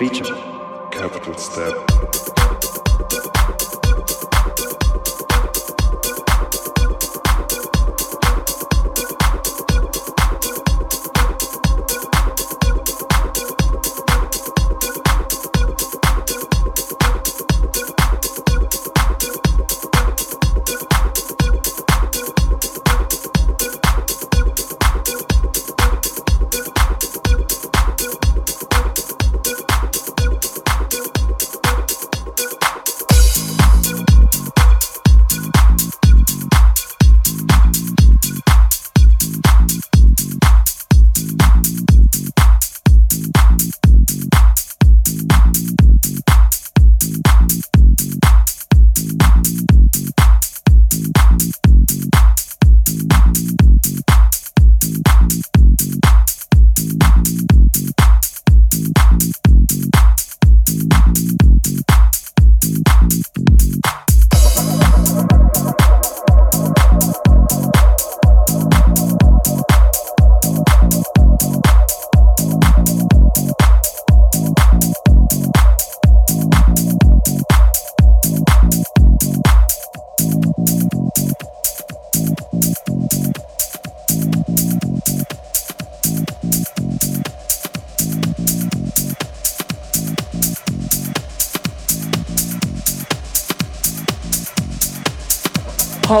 Feature.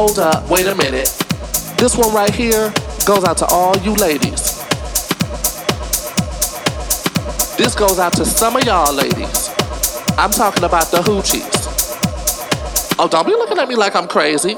Hold up, wait a minute. This one right here goes out to all you ladies. This goes out to some of y'all ladies. I'm talking about the hoochies. Oh, don't be looking at me like I'm crazy.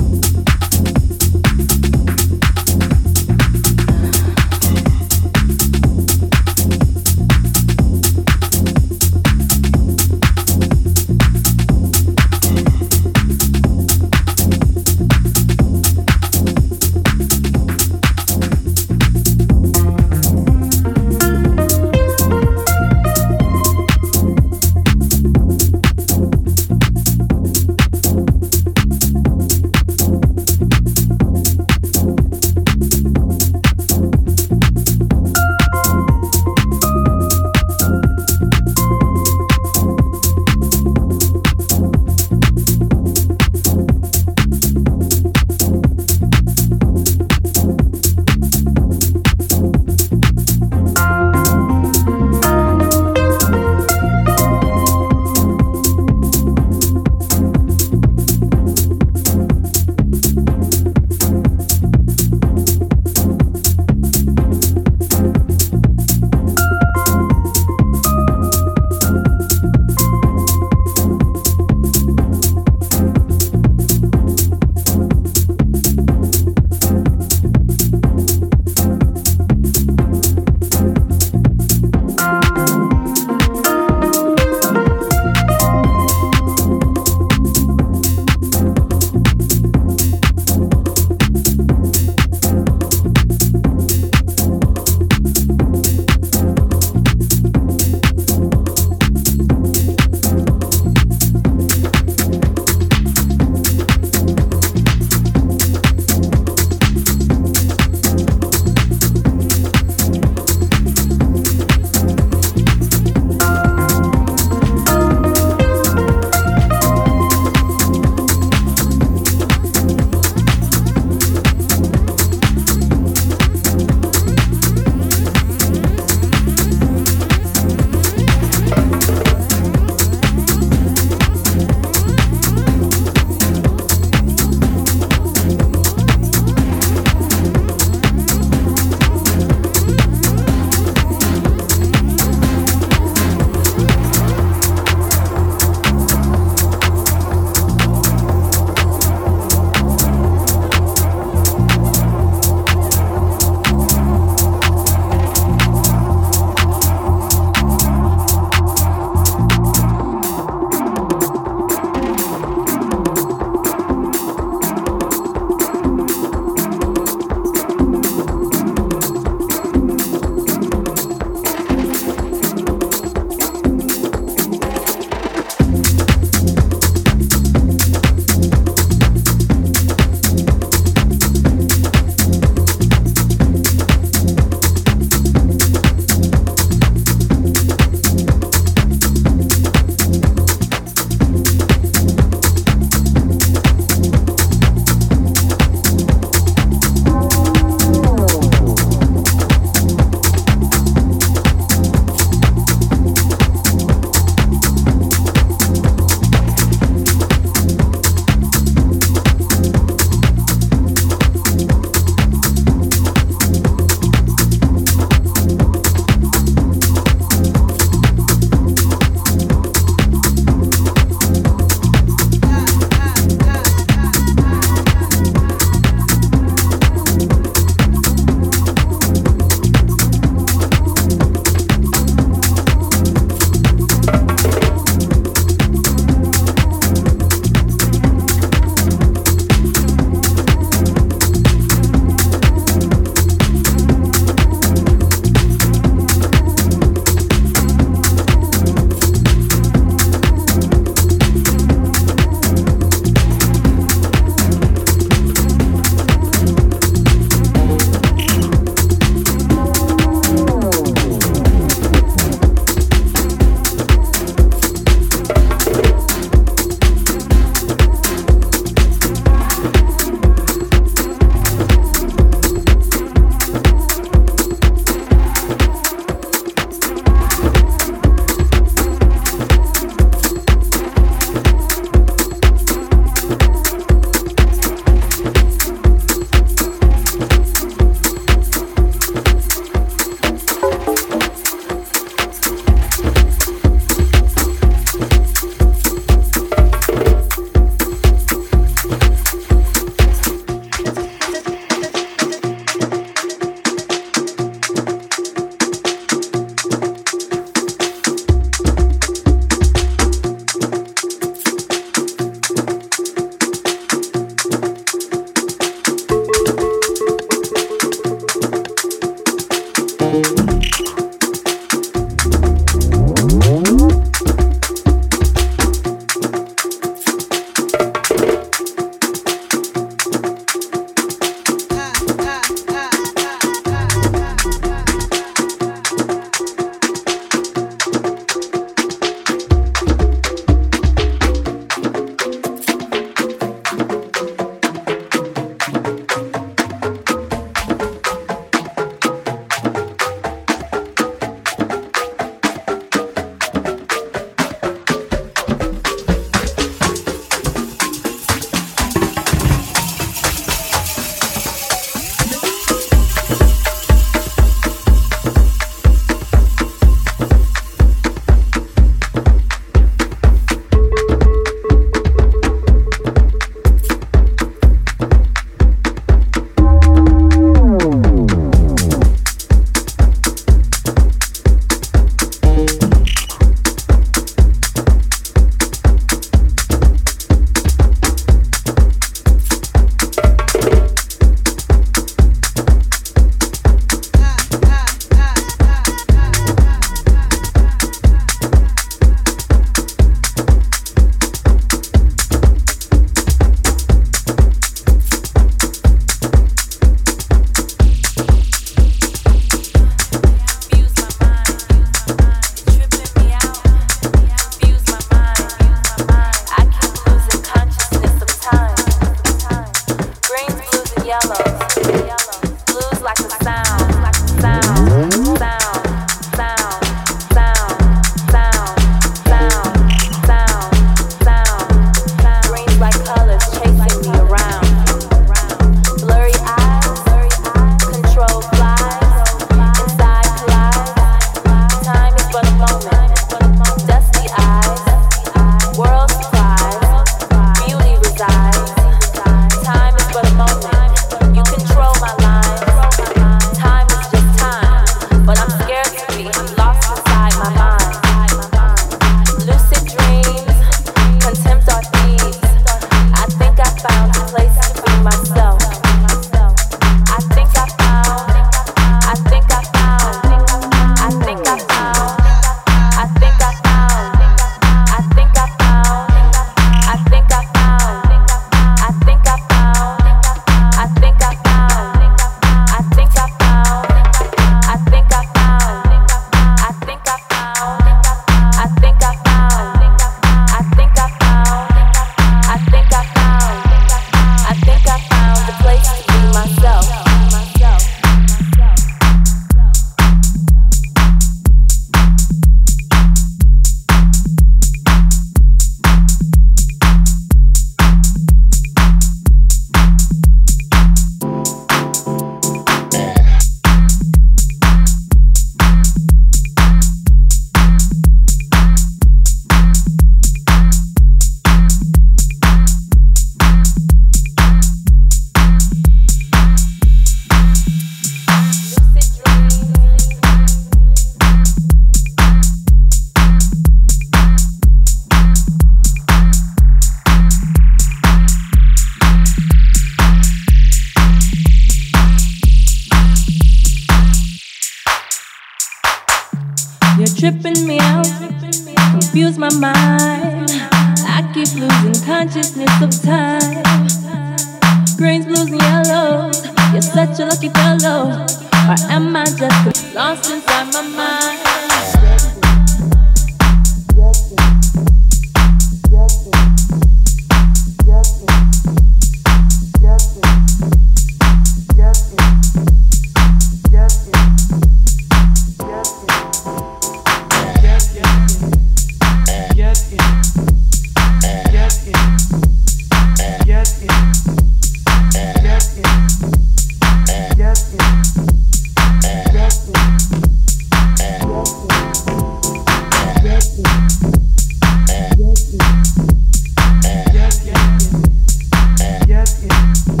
Yeah.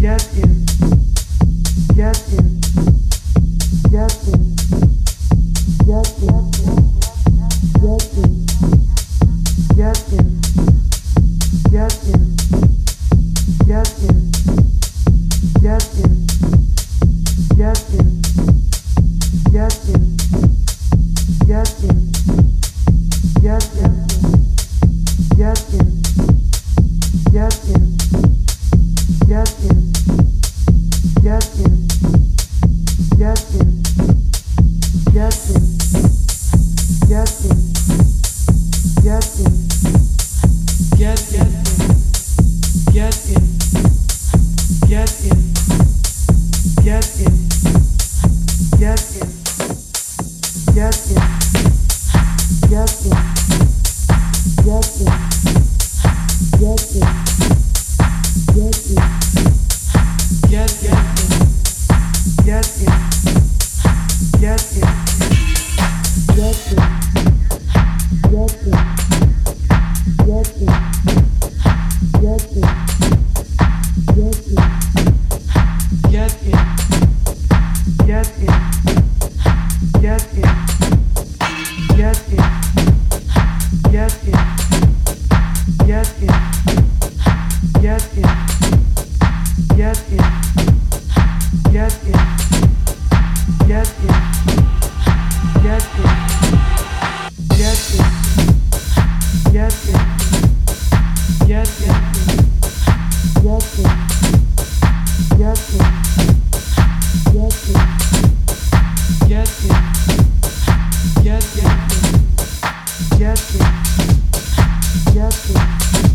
Get in. Get Yes, yes, yes.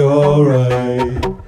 In. Thank